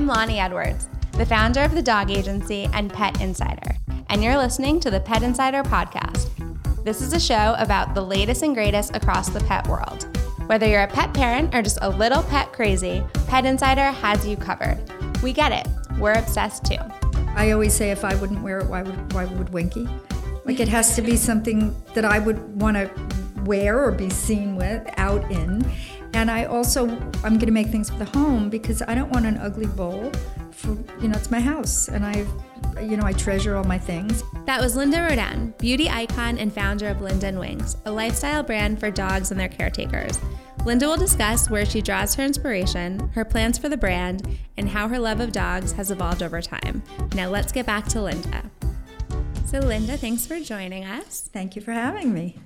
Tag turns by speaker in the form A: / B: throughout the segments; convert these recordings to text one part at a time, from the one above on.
A: I'm Lonnie Edwards, the founder of the dog agency and Pet Insider, and you're listening to the Pet Insider podcast. This is a show about the latest and greatest across the pet world. Whether you're a pet parent or just a little pet crazy, Pet Insider has you covered. We get it, we're obsessed too.
B: I always say if I wouldn't wear it, why would, why would Winky? Like it has to be something that I would want to wear or be seen with out in. And I also I'm going to make things for the home because I don't want an ugly bowl for you know it's my house and I you know I treasure all my things.
A: That was Linda Rodin, beauty icon and founder of Linda and Winks, a lifestyle brand for dogs and their caretakers. Linda will discuss where she draws her inspiration, her plans for the brand, and how her love of dogs has evolved over time. Now let's get back to Linda. So, Linda, thanks for joining us.
B: Thank you for having me.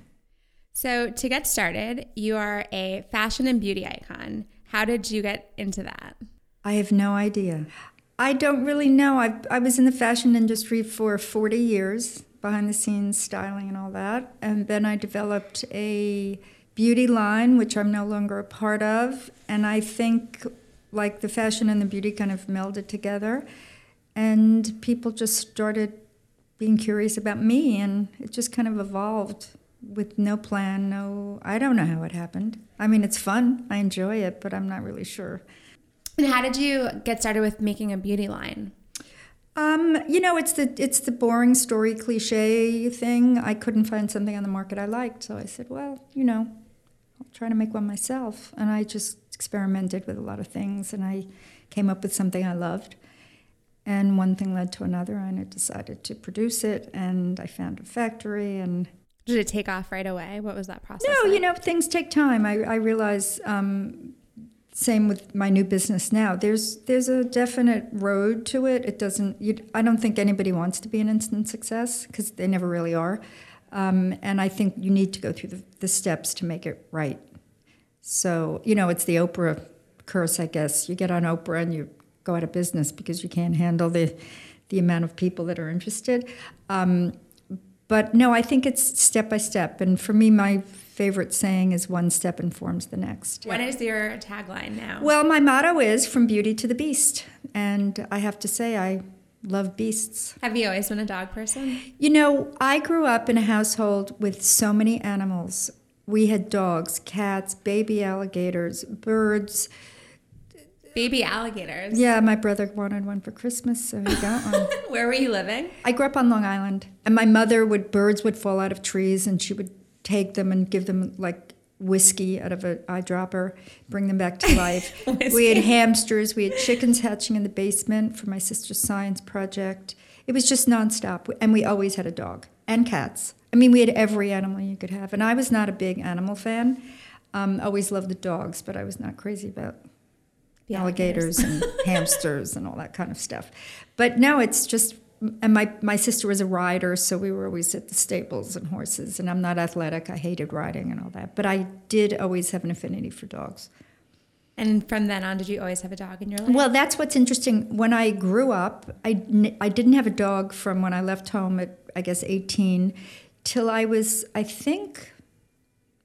A: So, to get started, you are a fashion and beauty icon. How did you get into that?
B: I have no idea. I don't really know. I, I was in the fashion industry for 40 years, behind the scenes styling and all that. And then I developed a beauty line, which I'm no longer a part of. And I think like the fashion and the beauty kind of melded together. And people just started being curious about me, and it just kind of evolved with no plan, no, I don't know how it happened. I mean, it's fun, I enjoy it, but I'm not really sure.
A: And how did you get started with making a beauty line?
B: Um, you know, it's the it's the boring story cliche thing. I couldn't find something on the market I liked, so I said, well, you know, I'll try to make one myself. And I just experimented with a lot of things, and I came up with something I loved. And one thing led to another, and I decided to produce it. And I found a factory, and
A: did it take off right away? What was that process?
B: No, like? you know, things take time. I, I realize. Um, same with my new business now. There's there's a definite road to it. It doesn't. You, I don't think anybody wants to be an instant success because they never really are. Um, and I think you need to go through the, the steps to make it right. So you know, it's the Oprah curse, I guess. You get on Oprah and you go out of business because you can't handle the the amount of people that are interested. Um, but no, I think it's step by step. And for me, my favorite saying is one step informs the next.
A: What is your tagline now?
B: Well, my motto is from beauty to the beast. And I have to say, I love beasts.
A: Have you always been a dog person?
B: You know, I grew up in a household with so many animals. We had dogs, cats, baby alligators, birds,
A: baby alligators.
B: Yeah, my brother wanted one for Christmas, so he got one.
A: Where were you living?
B: I grew up on Long Island, and my mother would birds would fall out of trees, and she would take them and give them like whiskey out of an eyedropper, bring them back to life. we had hamsters, we had chickens hatching in the basement for my sister's science project. It was just nonstop, and we always had a dog and cats. I mean, we had every animal you could have, and I was not a big animal fan. Um, always loved the dogs, but I was not crazy about the alligators and hamsters and all that kind of stuff. But no, it's just and my my sister was a rider, so we were always at the stables and horses. And I'm not athletic; I hated riding and all that. But I did always have an affinity for dogs.
A: And from then on, did you always have a dog in your life?
B: Well, that's what's interesting. When I grew up, I, I didn't have a dog from when I left home at, I guess, 18 till I was, I think,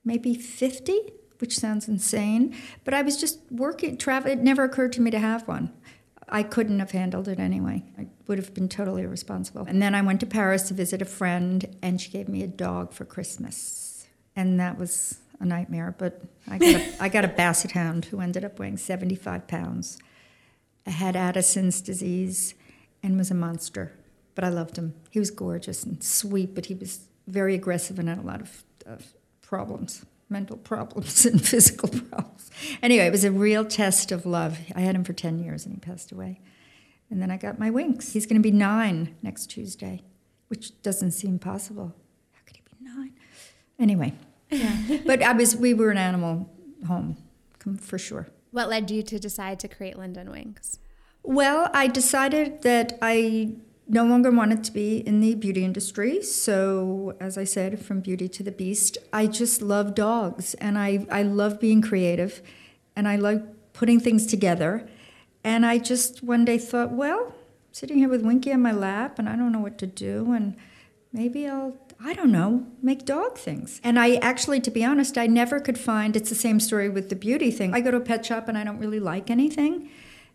B: maybe 50 which sounds insane. But I was just working, travel. It never occurred to me to have one. I couldn't have handled it anyway. I would have been totally irresponsible. And then I went to Paris to visit a friend, and she gave me a dog for Christmas. And that was a nightmare. But I got a, I got a basset hound who ended up weighing 75 pounds, I had Addison's disease, and was a monster. But I loved him. He was gorgeous and sweet, but he was very aggressive and had a lot of, of problems mental problems and physical problems. Anyway, it was a real test of love. I had him for 10 years and he passed away. And then I got my Winks. He's going to be nine next Tuesday, which doesn't seem possible. How could he be nine? Anyway, yeah. but I was, we were an animal home for sure.
A: What led you to decide to create Linda and Winks?
B: Well, I decided that I no longer wanted to be in the beauty industry. So, as I said, from beauty to the beast, I just love dogs and I, I love being creative and I love putting things together. And I just one day thought, well, sitting here with Winky on my lap and I don't know what to do and maybe I'll I don't know, make dog things. And I actually, to be honest, I never could find it's the same story with the beauty thing. I go to a pet shop and I don't really like anything.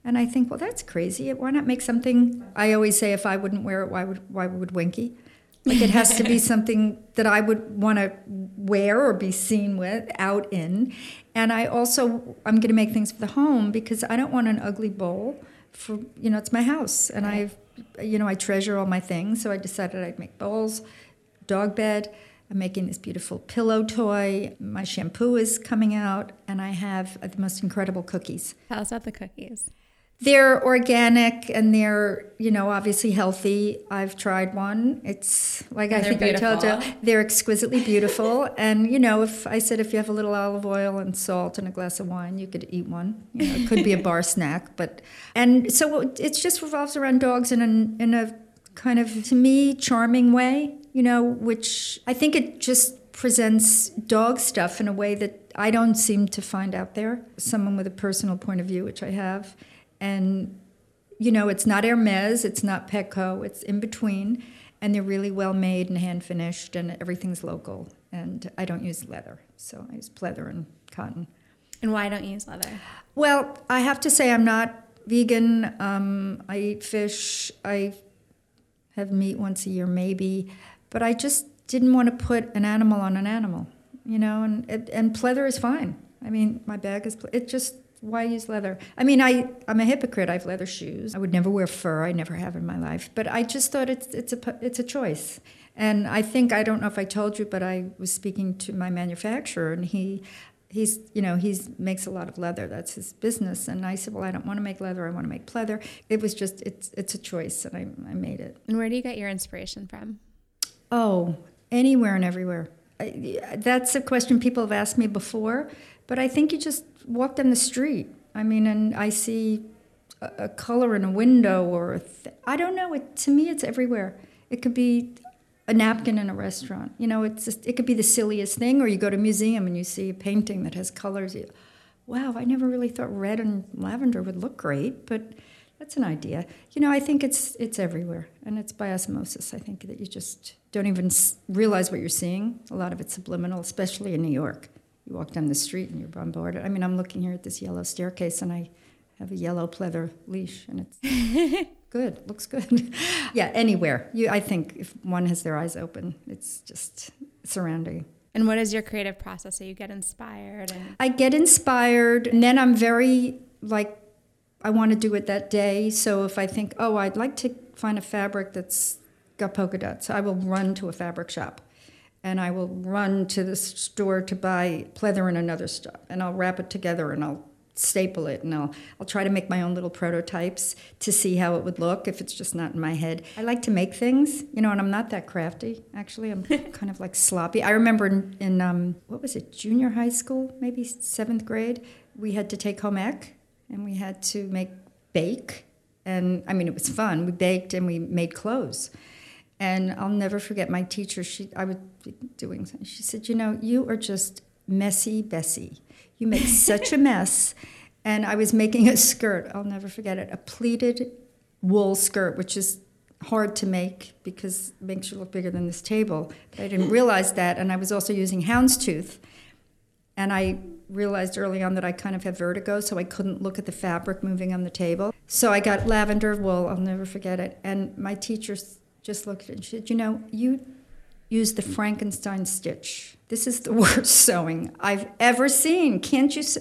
B: And I think, well, that's crazy. Why not make something? I always say, if I wouldn't wear it, why would why would Winky? Like it has to be something that I would want to wear or be seen with out in. And I also I'm going to make things for the home because I don't want an ugly bowl for you know it's my house and I've you know I treasure all my things. So I decided I'd make bowls, dog bed. I'm making this beautiful pillow toy. My shampoo is coming out, and I have the most incredible cookies.
A: Tell us about the cookies.
B: They're organic and they're, you know, obviously healthy. I've tried one. It's like
A: And
B: I think I told you, they're exquisitely beautiful. and you know, if I said if you have a little olive oil and salt and a glass of wine, you could eat one. You know, it could be a bar snack, but and so it it just revolves around dogs in a in a kind of to me charming way. You know, which I think it just presents dog stuff in a way that I don't seem to find out there. Someone with a personal point of view, which I have and you know it's not Hermes, it's not Petco, it's in between, and they're really well made and hand finished, and everything's local. And I don't use leather, so I use pleather and cotton.
A: And why don't you use leather?
B: Well, I have to say I'm not vegan. Um, I eat fish. I have meat once a year, maybe, but I just didn't want to put an animal on an animal, you know. And and, pleather is fine. I mean, my bag is. It just why use leather? I mean, I I'm a hypocrite. I have leather shoes. I would never wear fur. I never have in my life. But I just thought it's it's a it's a choice. And I think I don't know if I told you, but I was speaking to my manufacturer, and he he's you know he's makes a lot of leather that's his business and i said well i don't want to make leather i want to make pleather it was just it's it's a choice and i, I made it
A: And where do you get your inspiration from?
B: oh anywhere and everywhere I, that's a question people have asked me before but i think you just walk down the street i mean and i see a, a color in a window or a th- i don't know it to me it's everywhere it could be a napkin in a restaurant. You know, it's just, it could be the silliest thing, or you go to a museum and you see a painting that has colors. You, wow, I never really thought red and lavender would look great, but that's an idea. You know, I think it's it's everywhere, and it's by osmosis. I think that you just don't even realize what you're seeing. A lot of it's subliminal, especially in New York. You walk down the street and you're bombarded. I mean, I'm looking here at this yellow staircase, and I have a yellow pleather leash, and it's good. Looks good. yeah, anywhere. You, I think if one has their eyes open, it's just surrounding.
A: And what is your creative process? So you get inspired and
B: I get inspired, and then I'm very like, I want to do it that day. So if I think, oh, I'd like to find a fabric that's got polka dots, I will run to a fabric shop. And I will run to the store to buy pleather and another stuff, and I'll wrap it together and I'll staple it and I'll I'll try to make my own little prototypes to see how it would look if it's just not in my head. I like to make things, you know, and I'm not that crafty. Actually, I'm kind of like sloppy. I remember in, in um, what was it, junior high school, maybe seventh grade, we had to take home ec and we had to make bake, and I mean it was fun. We baked and we made clothes. And I'll never forget my teacher. She, I was doing something. She said, "You know, you are just messy, Bessie. You make such a mess." And I was making a skirt. I'll never forget it. A pleated wool skirt, which is hard to make because it makes you look bigger than this table. But I didn't realize that, and I was also using houndstooth. And I realized early on that I kind of have vertigo, so I couldn't look at the fabric moving on the table. So I got lavender wool. I'll never forget it. And my teacher just looked at it and she said, "You know, you use the Frankenstein stitch. This is the worst sewing I've ever seen. Can't you?" s-"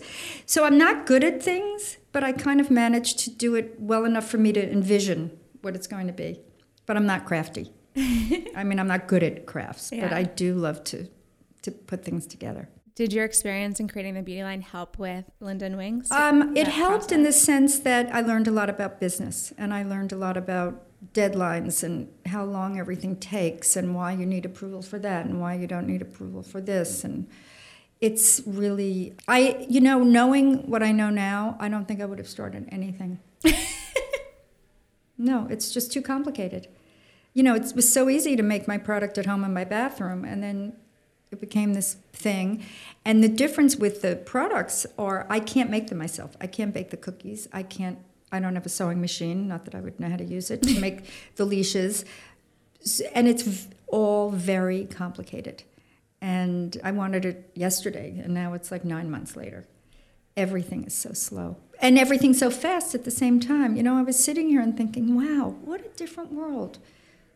B: So I'm not good at things, but I kind of managed to do it well enough for me to envision what it's going to be. But I'm not crafty. I mean, I'm not good at crafts, but I do love to to put things together.
A: did your experience in creating the beauty line help with Linda and Winks?
B: Um, it helped in the sense that I learned a lot about business and I learned a lot about deadlines and how long everything takes and why you need approval for that and why you don't need approval for this and it's really I you know knowing what I know now I don't think I would have started anything. no, it's just too complicated. You know, it was so easy to make my product at home in my bathroom and then it became this thing. And the difference with the products are I can't make them myself. I can't bake the cookies. I can't I don't have a sewing machine, not that I would know how to use it to make the leashes. And it's all very complicated. And I wanted it yesterday and now it's like 9 months later. everything is so slow and everything so fast at the same time. You know, I was sitting here and thinking, wow, what a different world.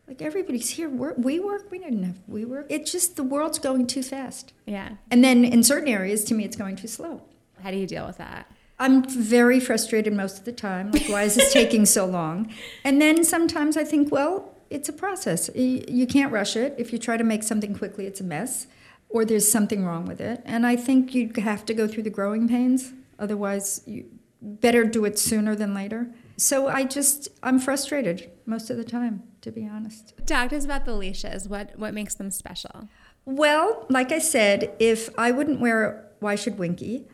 B: Like everybody's here. We're, we work. We didn't have we work. It's just the world's going too fast.
A: Yeah.
B: And then in certain areas, to me, it's going too slow.
A: How do you deal with that?
B: I'm very frustrated most of the time. Like, why is this taking so long? And then sometimes I think, well, it's a process. You can't rush it. If you try to make something quickly, it's a mess, or there's something wrong with it. And I think you have to go through the growing pains. Otherwise, you better do it sooner than later. So I just I'm frustrated most of the time, to be honest.
A: Talk to us about the leashes. What what makes them special?
B: Well, like I said, if I wouldn't wear it, why should Winky?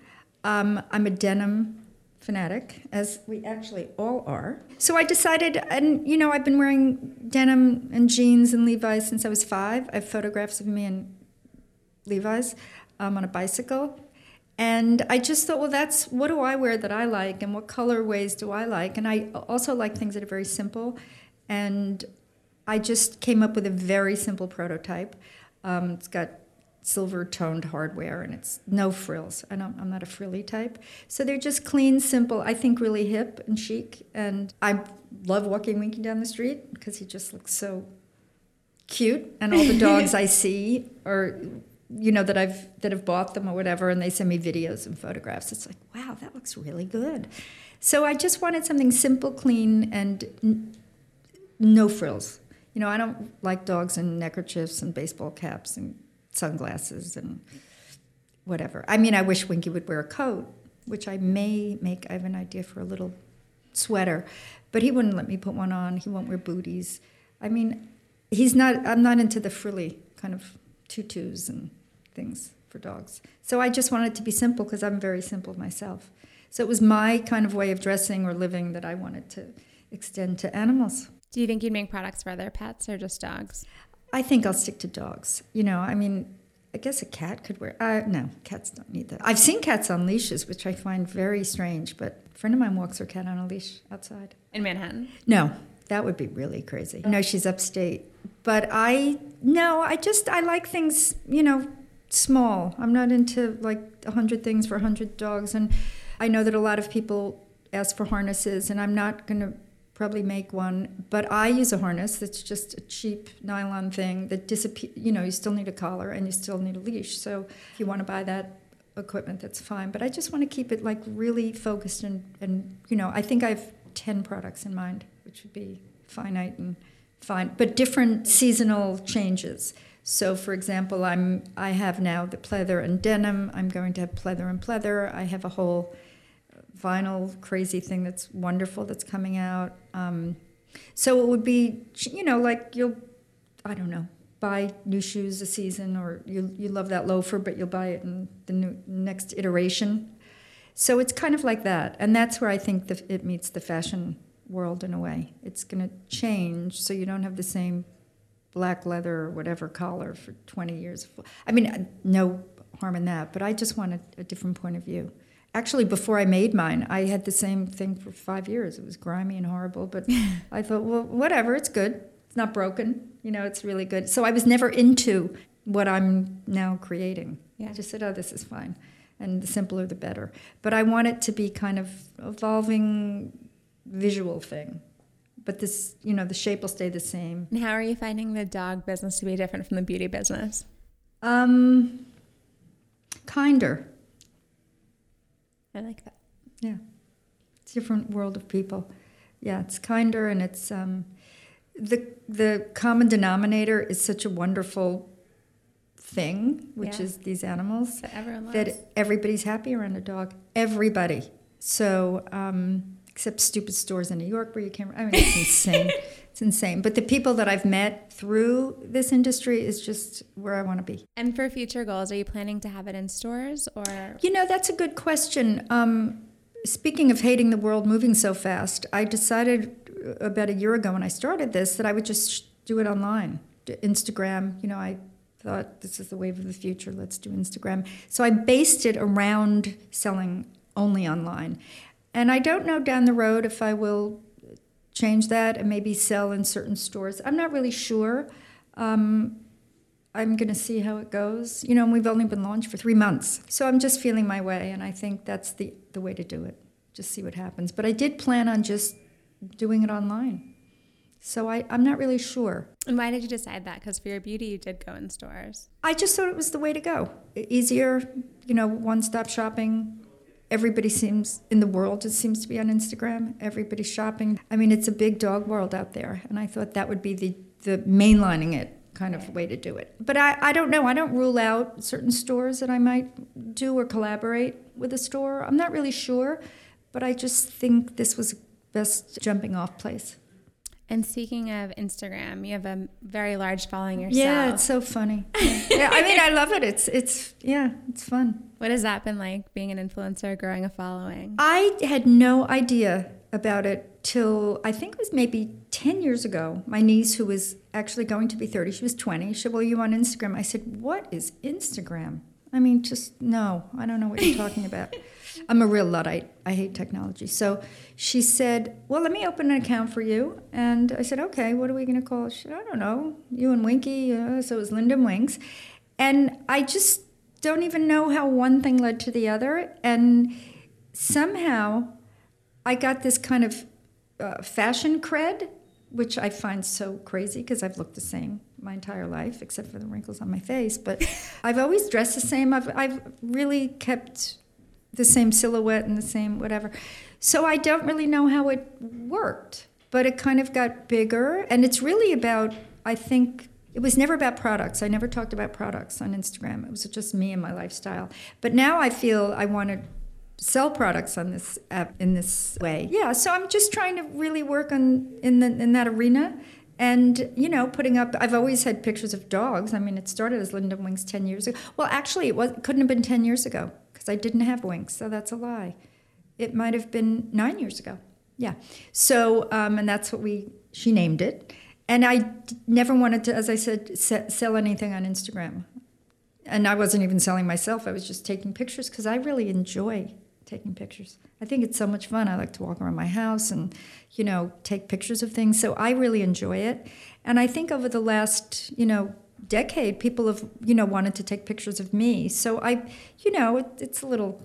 B: Um, I'm a denim fanatic, as we actually all are. So I decided, and you know, I've been wearing denim and jeans and Levi's since I was five. I have photographs of me in Levi's um, on a bicycle. And I just thought, well, that's what do I wear that I like, and what colorways do I like? And I also like things that are very simple. And I just came up with a very simple prototype. Um, it's got silver toned hardware and it's no frills. I don't, I'm not a frilly type. So they're just clean, simple, I think really hip and chic. And I love walking Winky down the street because he just looks so cute. And all the dogs I see are, you know, that I've that have bought them or whatever, and they send me videos and photographs. It's like, wow, that looks really good. So I just wanted something simple, clean, and n- no frills. You know, I don't like dogs in neckerchiefs and baseball caps and sunglasses and whatever. I mean, I wish Winky would wear a coat, which I may make. I have an idea for a little sweater, but he wouldn't let me put one on. He won't wear booties. I mean, he's not. I'm not into the frilly kind of tutus and things for dogs. So I just wanted it to be simple because I'm very simple myself. So it was my kind of way of dressing or living that I wanted to extend to animals.
A: Do you think you'd make products for other pets or just dogs?
B: I think I'll stick to dogs. You know, I mean, I guess a cat could wear. Uh, no, cats don't need that. I've seen cats on leashes, which I find very strange. But a friend of mine walks her cat on a leash outside
A: in Manhattan.
B: No, that would be really crazy. No, she's upstate. But I no, I just I like things. You know, small. I'm not into like a hundred things for a hundred dogs, and I know that a lot of people ask for harnesses, and I'm not going to probably make one. But I use a harness that's just a cheap nylon thing that disappear. You know, you still need a collar and you still need a leash. So if you want to buy that equipment, that's fine. But I just want to keep it like really focused and and you know, I think I have ten products in mind, which would be finite and fine, but different seasonal changes. So, for example, I'm I have now the pleather and denim. I'm going to have pleather and pleather. I have a whole vinyl crazy thing that's wonderful that's coming out. Um, so it would be, you know, like you'll, I don't know, buy new shoes a season, or you you love that loafer, but you'll buy it in the new, next iteration. So it's kind of like that, and that's where I think the, it meets the fashion world in a way. It's going to change, so you don't have the same black leather or whatever collar for 20 years. I mean, no harm in that, but I just want a, a different point of view actually before I made mine, I had the same thing for five years. It was grimy and horrible, but I thought, well, whatever, it's good. It's not broken. You know, it's really good. So I was never into what I'm now creating. Yeah. I just said, oh, this is fine. And the simpler, the better. But I want it to be kind of evolving visual thing. But this, you know, the shape will stay the same.
A: And how are you finding the dog business to be different from the beauty business?
B: Um, kinder
A: I like that.
B: Yeah. It's a different world of people. Yeah, it's kinder and it's um, the the common denominator is such a wonderful thing, which yeah. is these animals
A: that.
B: That everybody's happy around a dog. Everybody. So um, except stupid stores in New York where you can't. I mean, it's insane. It's insane. But the people that I've met through this industry is just where I want to be.
A: And for future goals, are you planning to have it in stores or?
B: You know, that's a good question. Um, speaking of hating the world moving so fast, I decided about a year ago when I started this that I would just do it online, Instagram. You know, I thought this is the wave of the future. Let's do Instagram. So I based it around selling only online. And I don't know down the road if I will change that and maybe sell in certain stores. I'm not really sure. Um, I'm going to see how it goes. You know, and we've only been launched for three months. So I'm just feeling my way, and I think that's the, the way to do it. Just see what happens. But I did plan on just doing it online. So I, I'm not really sure.
A: And why did you decide that? Because for your beauty, you did go in stores.
B: I just thought it was the way to go. Easier, you know, one stop shopping. Everybody seems in the world, it seems to be on Instagram. Everybody's shopping. I mean, it's a big dog world out there. And I thought that would be the, the mainlining it kind of way to do it. But I, I don't know. I don't rule out certain stores that I might do or collaborate with a store. I'm not really sure. But I just think this was the best jumping off place.
A: And speaking of Instagram, you have a very large following yourself.
B: Yeah, it's so funny. yeah, I mean, I love it. It's it's yeah, it's fun.
A: What has that been like being an influencer, growing a following?
B: I had no idea about it till I think it was maybe 10 years ago. My niece, who was actually going to be 30, she was 20, she said, Well, you on Instagram? I said, What is Instagram? I mean, just no, I don't know what you're talking about. I'm a real Luddite. I hate technology. So she said, Well, let me open an account for you. And I said, Okay, what are we going to call it? She said, I don't know. You and Winky. Uh, so it was Linda Winks. And I just don't even know how one thing led to the other. And somehow I got this kind of uh, fashion cred, which I find so crazy because I've looked the same my entire life, except for the wrinkles on my face. But I've always dressed the same. I've, I've really kept the same silhouette and the same whatever. So I don't really know how it worked, but it kind of got bigger. And it's really about, I think, it was never about products. I never talked about products on Instagram. It was just me and my lifestyle. But now I feel I want to sell products on this app in this way. Yeah, so I'm just trying to really work on in the in that arena and you know putting up i've always had pictures of dogs i mean it started as linda winks 10 years ago well actually it was, couldn't have been 10 years ago because I didn't have Winks, so that's a lie. It might have been nine years ago. Yeah. So, um, and that's what we, she named it. And I never wanted to, as I said, se- sell anything on Instagram. And I wasn't even selling myself, I was just taking pictures because I really enjoy taking pictures. I think it's so much fun. I like to walk around my house and, you know, take pictures of things. So I really enjoy it. And I think over the last, you know, decade, people have, you know, wanted to take pictures of me. So I, you know, it, it's a little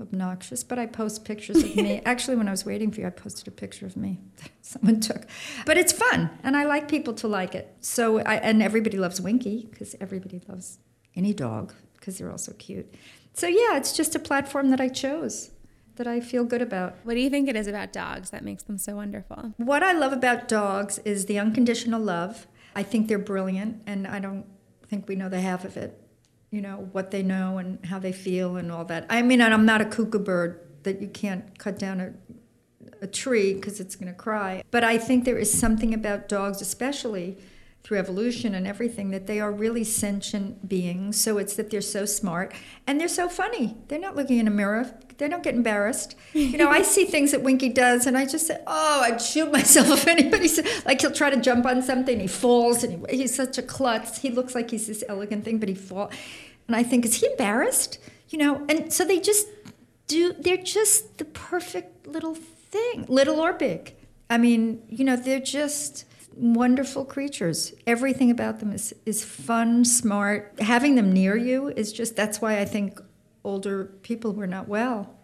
B: obnoxious, but I post pictures of me. Actually, when I was waiting for you, I posted a picture of me that someone took. But it's fun, and I like people to like it. So, I, and everybody loves Winky because everybody loves any dog because they're all so cute. So, yeah, it's just a platform that I chose that I feel good about.
A: What do you think it is about dogs that makes them so wonderful?
B: What I love about dogs is the unconditional love I think they're brilliant, and I don't think we know the half of it. You know what they know and how they feel and all that. I mean, I'm not a cuckoo bird that you can't cut down a, a tree because it's going to cry. But I think there is something about dogs, especially through evolution and everything, that they are really sentient beings. So it's that they're so smart and they're so funny. They're not looking in a mirror. They don't get embarrassed. You know, I see things that Winky does, and I just say, "Oh, I'd shoot myself if anybody said." Like he'll try to jump on something, he falls, and he, he's such a klutz. He looks like he's this elegant thing, but he falls. And I think, is he embarrassed? You know, and so they just do. They're just the perfect little thing, little or big. I mean, you know, they're just wonderful creatures. Everything about them is, is fun, smart. Having them near you is just, that's why I think older people who are not well,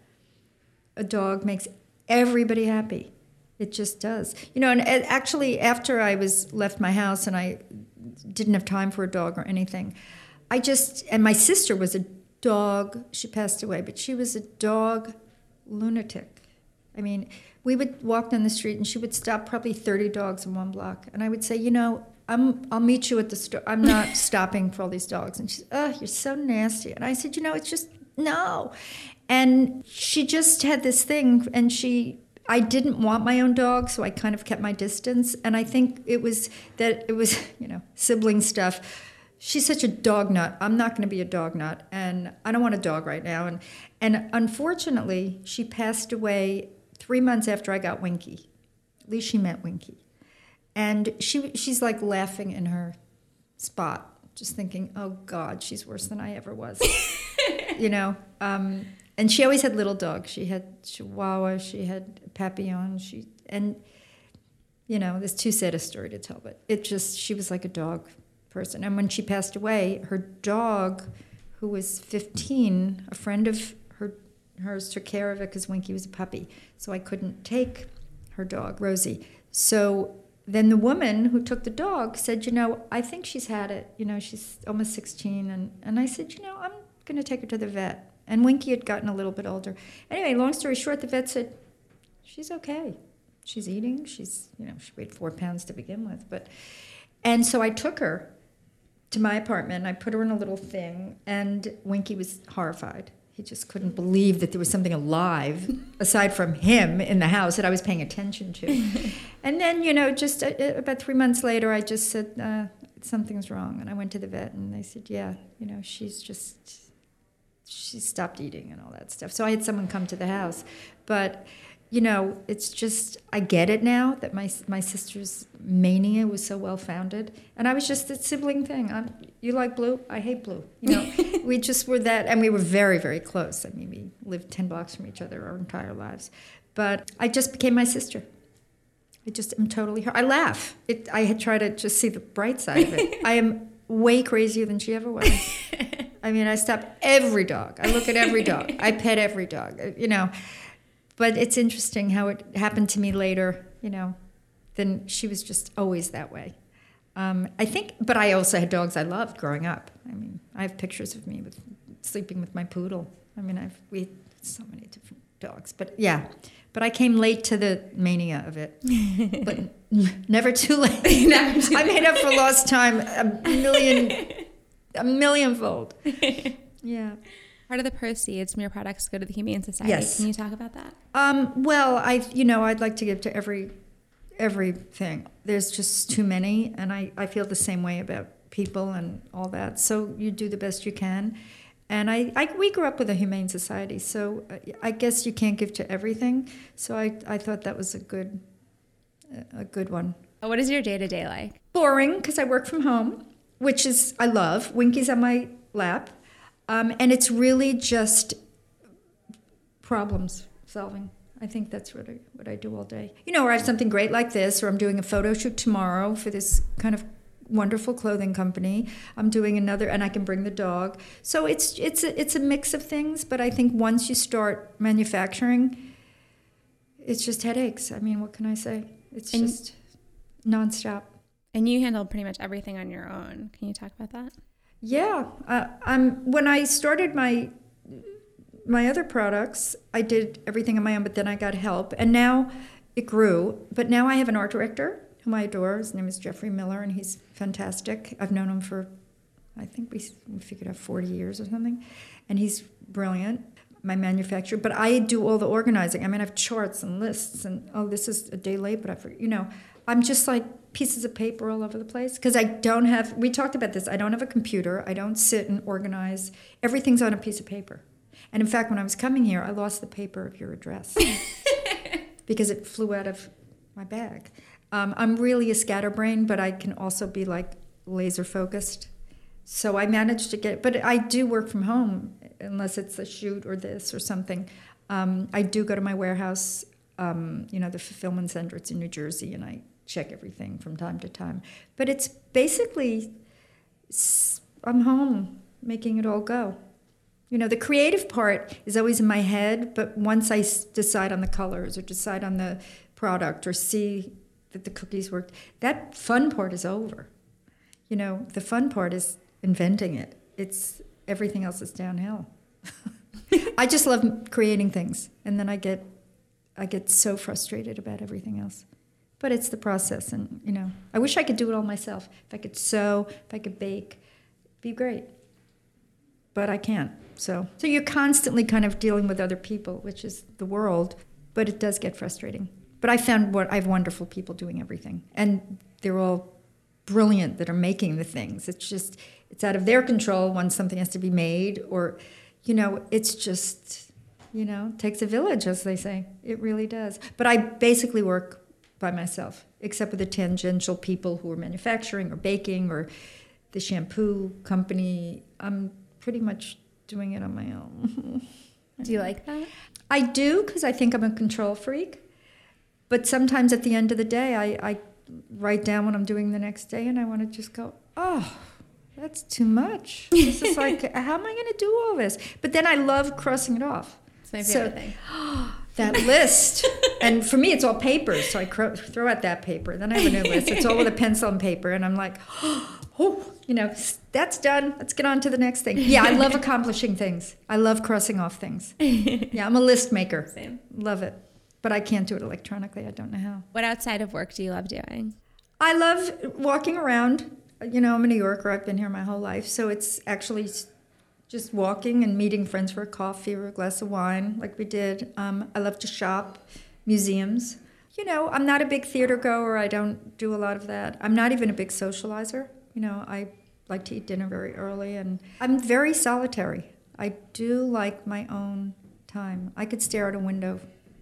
B: a dog makes everybody happy. It just does. You know, and actually, after I was left my house and I didn't have time for a dog or anything, I just, and my sister was a dog, she passed away, but she was a dog lunatic. I mean, we would walk down the street and she would stop probably 30 dogs in one block. And I would say, you know, I'm, I'll meet you at the store. I'm not stopping for all these dogs. And she's, oh, you're so nasty. And I said, you know, it's just, no. And she just had this thing and she, I didn't want my own dog, so I kind of kept my distance. And I think it was that it was, you know, sibling stuff. She's such a dog nut. I'm not going to be a dog nut, and I don't want a dog right now. And and unfortunately, she passed away three months after I got Winky. At least she met Winky. And she she's like laughing in her spot, just thinking, "Oh God, she's worse than I ever was." you know. Um, and she always had little dogs. She had Chihuahua. She had Papillon. She and you know, there's too sad a story to tell, but it just she was like a dog person. And when she passed away, her dog, who was 15, a friend of hers took care of it because Winky was a puppy. So I couldn't take her dog, Rosie. So then the woman who took the dog said, you know, I think she's had it. You know, she's almost 16. And, and I said, you know, I'm going to take her to the vet. And Winky had gotten a little bit older. Anyway, long story short, the vet said, she's okay. She's eating. She's, you know, she weighed four pounds to begin with. But, and so I took her to my apartment. I put her in a little thing, and Winky was horrified. He just couldn't believe that there was something alive aside from him in the house that I was paying attention to. and then, you know, just uh, uh, about three months later, I just said, uh, something's wrong. And I went to the vet, and they said, yeah, you know, she's just, she stopped eating and all that stuff. So I had someone come to the house. But you know, it's just I get it now that my my sister's mania was so well founded, and I was just a sibling thing. I'm, you like blue, I hate blue. You know, we just were that, and we were very very close. I mean, we lived ten blocks from each other our entire lives, but I just became my sister. I just am totally her. I laugh. It, I had tried to just see the bright side of it. I am way crazier than she ever was. I mean, I stop every dog. I look at every dog. I pet every dog. Uh, you know but it's interesting how it happened to me later, you know. Then she was just always that way. Um, I think, but I also had dogs I loved growing up. I mean, I have pictures of me with sleeping with my poodle. I mean, I've we had so many different dogs, but yeah. But I came late to the mania of it, but never too late. never too I made up for lost time a million, a millionfold. Yeah.
A: Part of the proceeds from your products go to the Humane Society.
B: Yes.
A: Can you talk about that?
B: Um, well, I you know I'd like to give to every everything. There's just too many, and I, I feel the same way about people and all that. So you do the best you can. And I, I we grew up with a humane society, so I guess you can't give to everything. So I, I thought that was a good a good one.
A: What is your day to day like?
B: Boring because I work from home, which is I love. Winky's on my lap. Um, and it's really just problems solving. I think that's what I, what I do all day. You know, or I have something great like this, or I'm doing a photo shoot tomorrow for this kind of wonderful clothing company. I'm doing another, and I can bring the dog. So it's it's a, it's a mix of things. But I think once you start manufacturing, it's just headaches. I mean, what can I say? It's and, just nonstop.
A: And you handle pretty much everything on your own. Can you talk about that?
B: Yeah, uh, I'm. When I started my my other products, I did everything on my own, but then I got help, and now it grew. But now I have an art director whom I adore. His name is Jeffrey Miller, and he's fantastic. I've known him for, I think we, figured out 40 years or something, and he's brilliant. My manufacturer, but I do all the organizing. I mean, I have charts and lists, and oh, this is a day late, but I, you know, I'm just like pieces of paper all over the place because I don't have, we talked about this, I don't have a computer. I don't sit and organize. Everything's on a piece of paper. And in fact, when I was coming here, I lost the paper of your address because it flew out of my bag. Um, I'm really a scatterbrain, but I can also be like laser focused. So I managed to get, but I do work from home unless it's a shoot or this or something. Um, I do go to my warehouse, um, you know, the fulfillment center. It's in New Jersey, and I check everything from time to time. But it's basically, I'm home making it all go. You know, the creative part is always in my head, but once I decide on the colors or decide on the product or see that the cookies worked, that fun part is over. You know, the fun part is inventing it. It's everything else is downhill. I just love creating things, and then I get, I get so frustrated about everything else but it's the process and you know i wish i could do it all myself if i could sew if i could bake it'd be great but i can't. So so you're constantly kind of dealing with other people which is the world but it does get frustrating. But i found what i have wonderful people doing everything and they're all brilliant that are making the things. It's just it's out of their control when something has to be made or you know it's just you know takes a village as they say. It really does. But i basically work by myself, except with the tangential people who are manufacturing or baking or the shampoo company. I'm pretty much doing it on my own.
A: do you like that?
B: I do because I think I'm a control freak. But sometimes at the end of the day, I, I write down what I'm doing the next day and I want to just go, oh, that's too much. It's just like, how am I going to do all this? But then I love crossing it off.
A: It's my
B: So-
A: favorite thing.
B: That list. and for me, it's all papers. So I cro- throw out that paper. Then I have a new list. It's all with a pencil and paper. And I'm like, oh, you know, that's done. Let's get on to the next thing. Yeah, I love accomplishing things. I love crossing off things. Yeah, I'm a list maker.
A: Same.
B: Love it. But I can't do it electronically. I don't know how.
A: What outside of work do you love doing?
B: I love walking around. You know, I'm a New Yorker. I've been here my whole life. So it's actually just walking and meeting friends for a coffee or a glass of wine, like we did. Um, I love to shop, museums. You know, I'm not a big theater goer. I don't do a lot of that. I'm not even a big socializer. You know, I like to eat dinner very early, and I'm very solitary. I do like my own time. I could stare out a window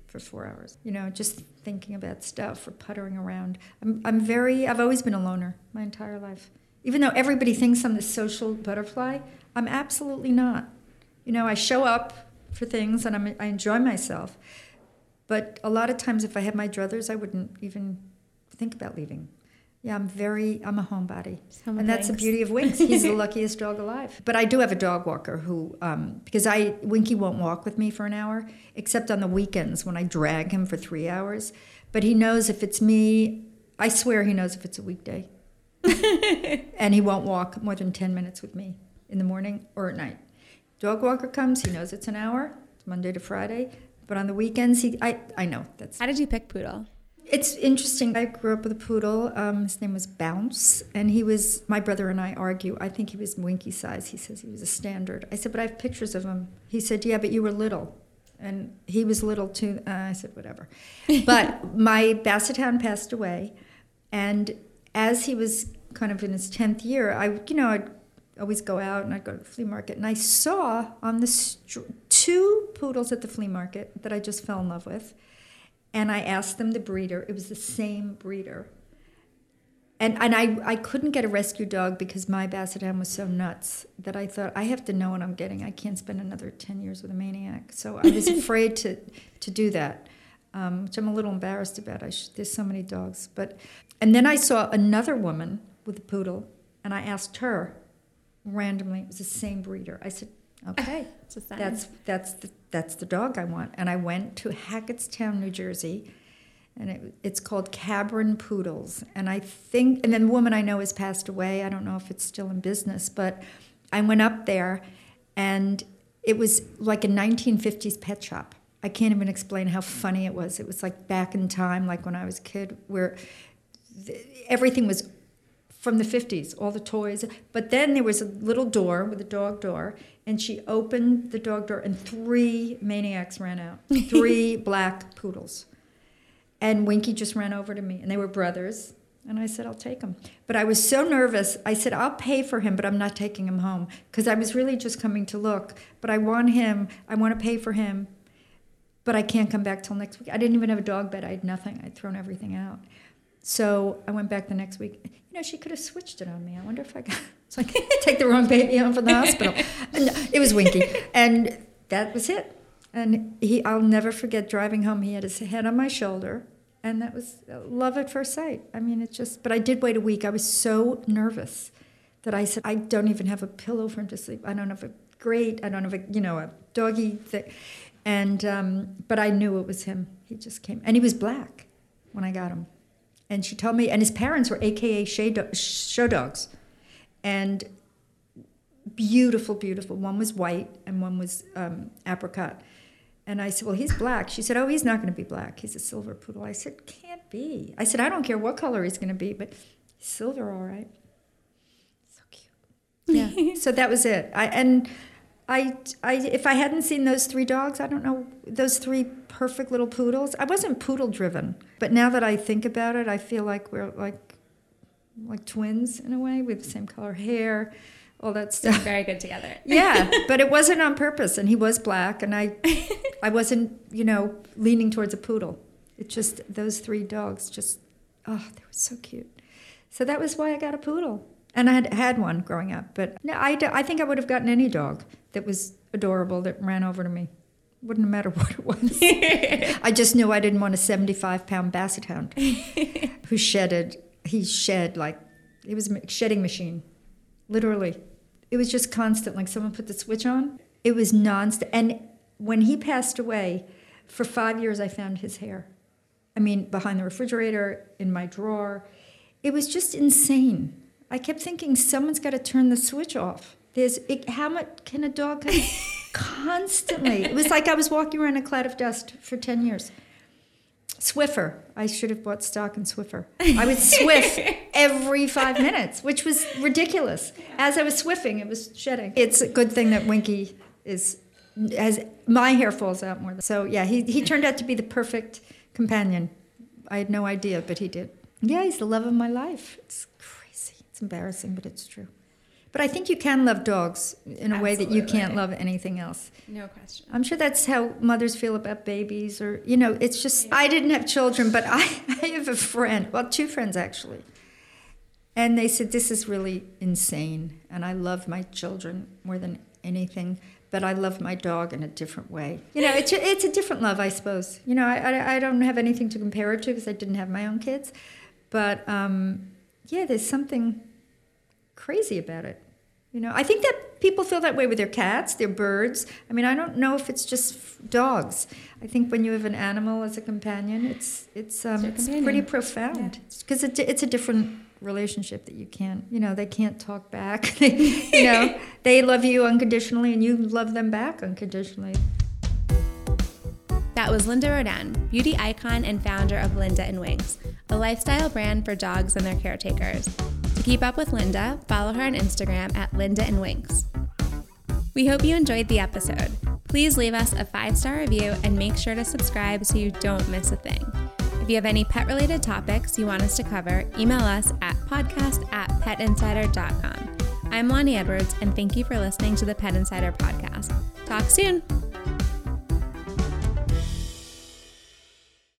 B: for four hours, you know, just thinking about stuff or puttering around. I'm, I'm very, I've always been a loner my entire life. Even though everybody thinks I'm the social butterfly, I'm absolutely not. You know, I show up for things and I'm, I enjoy myself. But a lot of times, if I had my druthers, I wouldn't even think about leaving. Yeah, I'm very, I'm a homebody. And that's the beauty of Winks. He's the luckiest dog alive. But I do have a dog walker who, um, because I Winky won't walk with me for an hour, except on the weekends when I drag him for three hours. But he knows if it's me. I swear he knows if it's a weekday, and he won't walk more than ten minutes with me in the morning or at night. Dog walker comes. He knows it's an hour. It's Monday to Friday. But on the weekends, he I I know that's
A: How did you pick Poodle?
B: it's interesting. I grew up with a poodle. Um, his name was Bounce, and he was. My brother and I argue. I think he was Winky size. He says he was a standard. I said, but I have pictures of him. He said, yeah, but you were little, and he was little too. Uh, I said, whatever. But my Basset Hound passed away, and as he was kind of in his tenth year, I, you know, I'd always go out and I'd go to the flea market, and I saw on the two poodles at the flea market that I just fell in love with and I asked them the breeder. It was the same breeder. And, and I, I couldn't get a rescue dog because my Basset Hound was so nuts that I thought, I have to know what I'm getting. I can't spend another 10 years with a maniac. So I was afraid to, to do that, um, which I'm a little embarrassed about. I sh- there's so many dogs. But, and then I saw another woman with a poodle, and I asked her randomly, it was the same breeder. I said, okay.
A: It's a sign.
B: That's that's the, that's the dog I want. And I went to Hackettstown, New Jersey, and it, it's called Cabron Poodles. And I think, and then the woman I know has passed away. I don't know if it's still in business, but I went up there, and it was like a 1950s pet shop. I can't even explain how funny it was. It was like back in time, like when I was a kid, where th- everything was from the 50s, all the toys. But then there was a little door with a dog door, and she opened the dog door, and three maniacs ran out. Three black poodles. And Winky just ran over to me, and they were brothers. And I said, I'll take him. But I was so nervous. I said, I'll pay for him, but I'm not taking him home. Because I was really just coming to look. But I want him, I want to pay for him, but I can't come back till next week. I didn't even have a dog bed. I had nothing. I'd thrown everything out. So I went back the next week. You know, she could have switched it on me. I wonder if I got it's like take the wrong baby home from the hospital. And it was Winky, and that was it. And he, I'll never forget driving home. He had his head on my shoulder, and that was love at first sight. I mean, it just. But I did wait a week. I was so nervous that I said, I don't even have a pillow for him to sleep. I don't have a grate. I don't have a you know a doggy thing. And um, but I knew it was him. He just came, and he was black when I got him. And she told me, and his parents were AKA show, dogs, and beautiful, beautiful. One was white and one was um, apricot. And I said, Well, he's black. She said, Oh, he's not going to be black. He's a silver poodle. I said, Can't be. I said, I don't care what color he's going to be, but silver, all right. So cute. Yeah. so that was it. I and I, I, if I hadn't seen those three dogs, I don't know those three perfect little poodles. I wasn't poodle driven, but now that I think about it, I feel like we're like, like twins in a way. We have the same color hair, all that stuff.
A: Very good together.
B: Yeah, but it wasn't on purpose, and he was black, and I, I wasn't, you know, leaning towards a poodle. It just those three dogs just, oh, they were so cute. So that was why I got a poodle, and I had had one growing up. But no, I, I think I would have gotten any dog that was adorable that ran over to me. Wouldn't matter what it was. I just knew I didn't want a seventy-five pound basset hound who shedded. He shed like It was a shedding machine, literally. It was just constant, like someone put the switch on. It was nonstop. And when he passed away, for five years I found his hair. I mean, behind the refrigerator, in my drawer. It was just insane. I kept thinking someone's got to turn the switch off. There's it, how much can a dog constantly? It was like I was walking around a cloud of dust for ten years. Swiffer. I should have bought stock in Swiffer. I would swiff every five minutes, which was ridiculous. As I was swiffing, it was shedding. It's a good thing that Winky is as my hair falls out more. So yeah, he he turned out to be the perfect companion. I had no idea, but he did. Yeah, he's the love of my life. It's crazy. It's embarrassing, but it's true. But I think you can love dogs in a Absolutely. way that you can't love anything else.
A: No question.
B: I'm sure that's how mothers feel about babies, or, you know, it's just, I didn't have children, but I, I have a friend, well, two friends actually. And they said, This is really insane. And I love my children more than anything, but I love my dog in a different way. You know, it's a, it's a different love, I suppose. You know, I, I, I don't have anything to compare it to because I didn't have my own kids. But um, yeah, there's something crazy about it. You know, I think that people feel that way with their cats, their birds. I mean, I don't know if it's just dogs. I think when you have an animal as a companion, it's it's, um, it's pretty profound because yeah. it's, it's a different relationship that you can't. You know, they can't talk back. you know, they love you unconditionally, and you love them back unconditionally.
A: That was Linda Rodin, beauty icon and founder of Linda and Winks, a lifestyle brand for dogs and their caretakers. To keep up with Linda, follow her on Instagram at Linda and Winks. We hope you enjoyed the episode. Please leave us a five star review and make sure to subscribe so you don't miss a thing. If you have any pet related topics you want us to cover, email us at podcast at petinsider.com. I'm Lonnie Edwards, and thank you for listening to the Pet Insider podcast. Talk soon.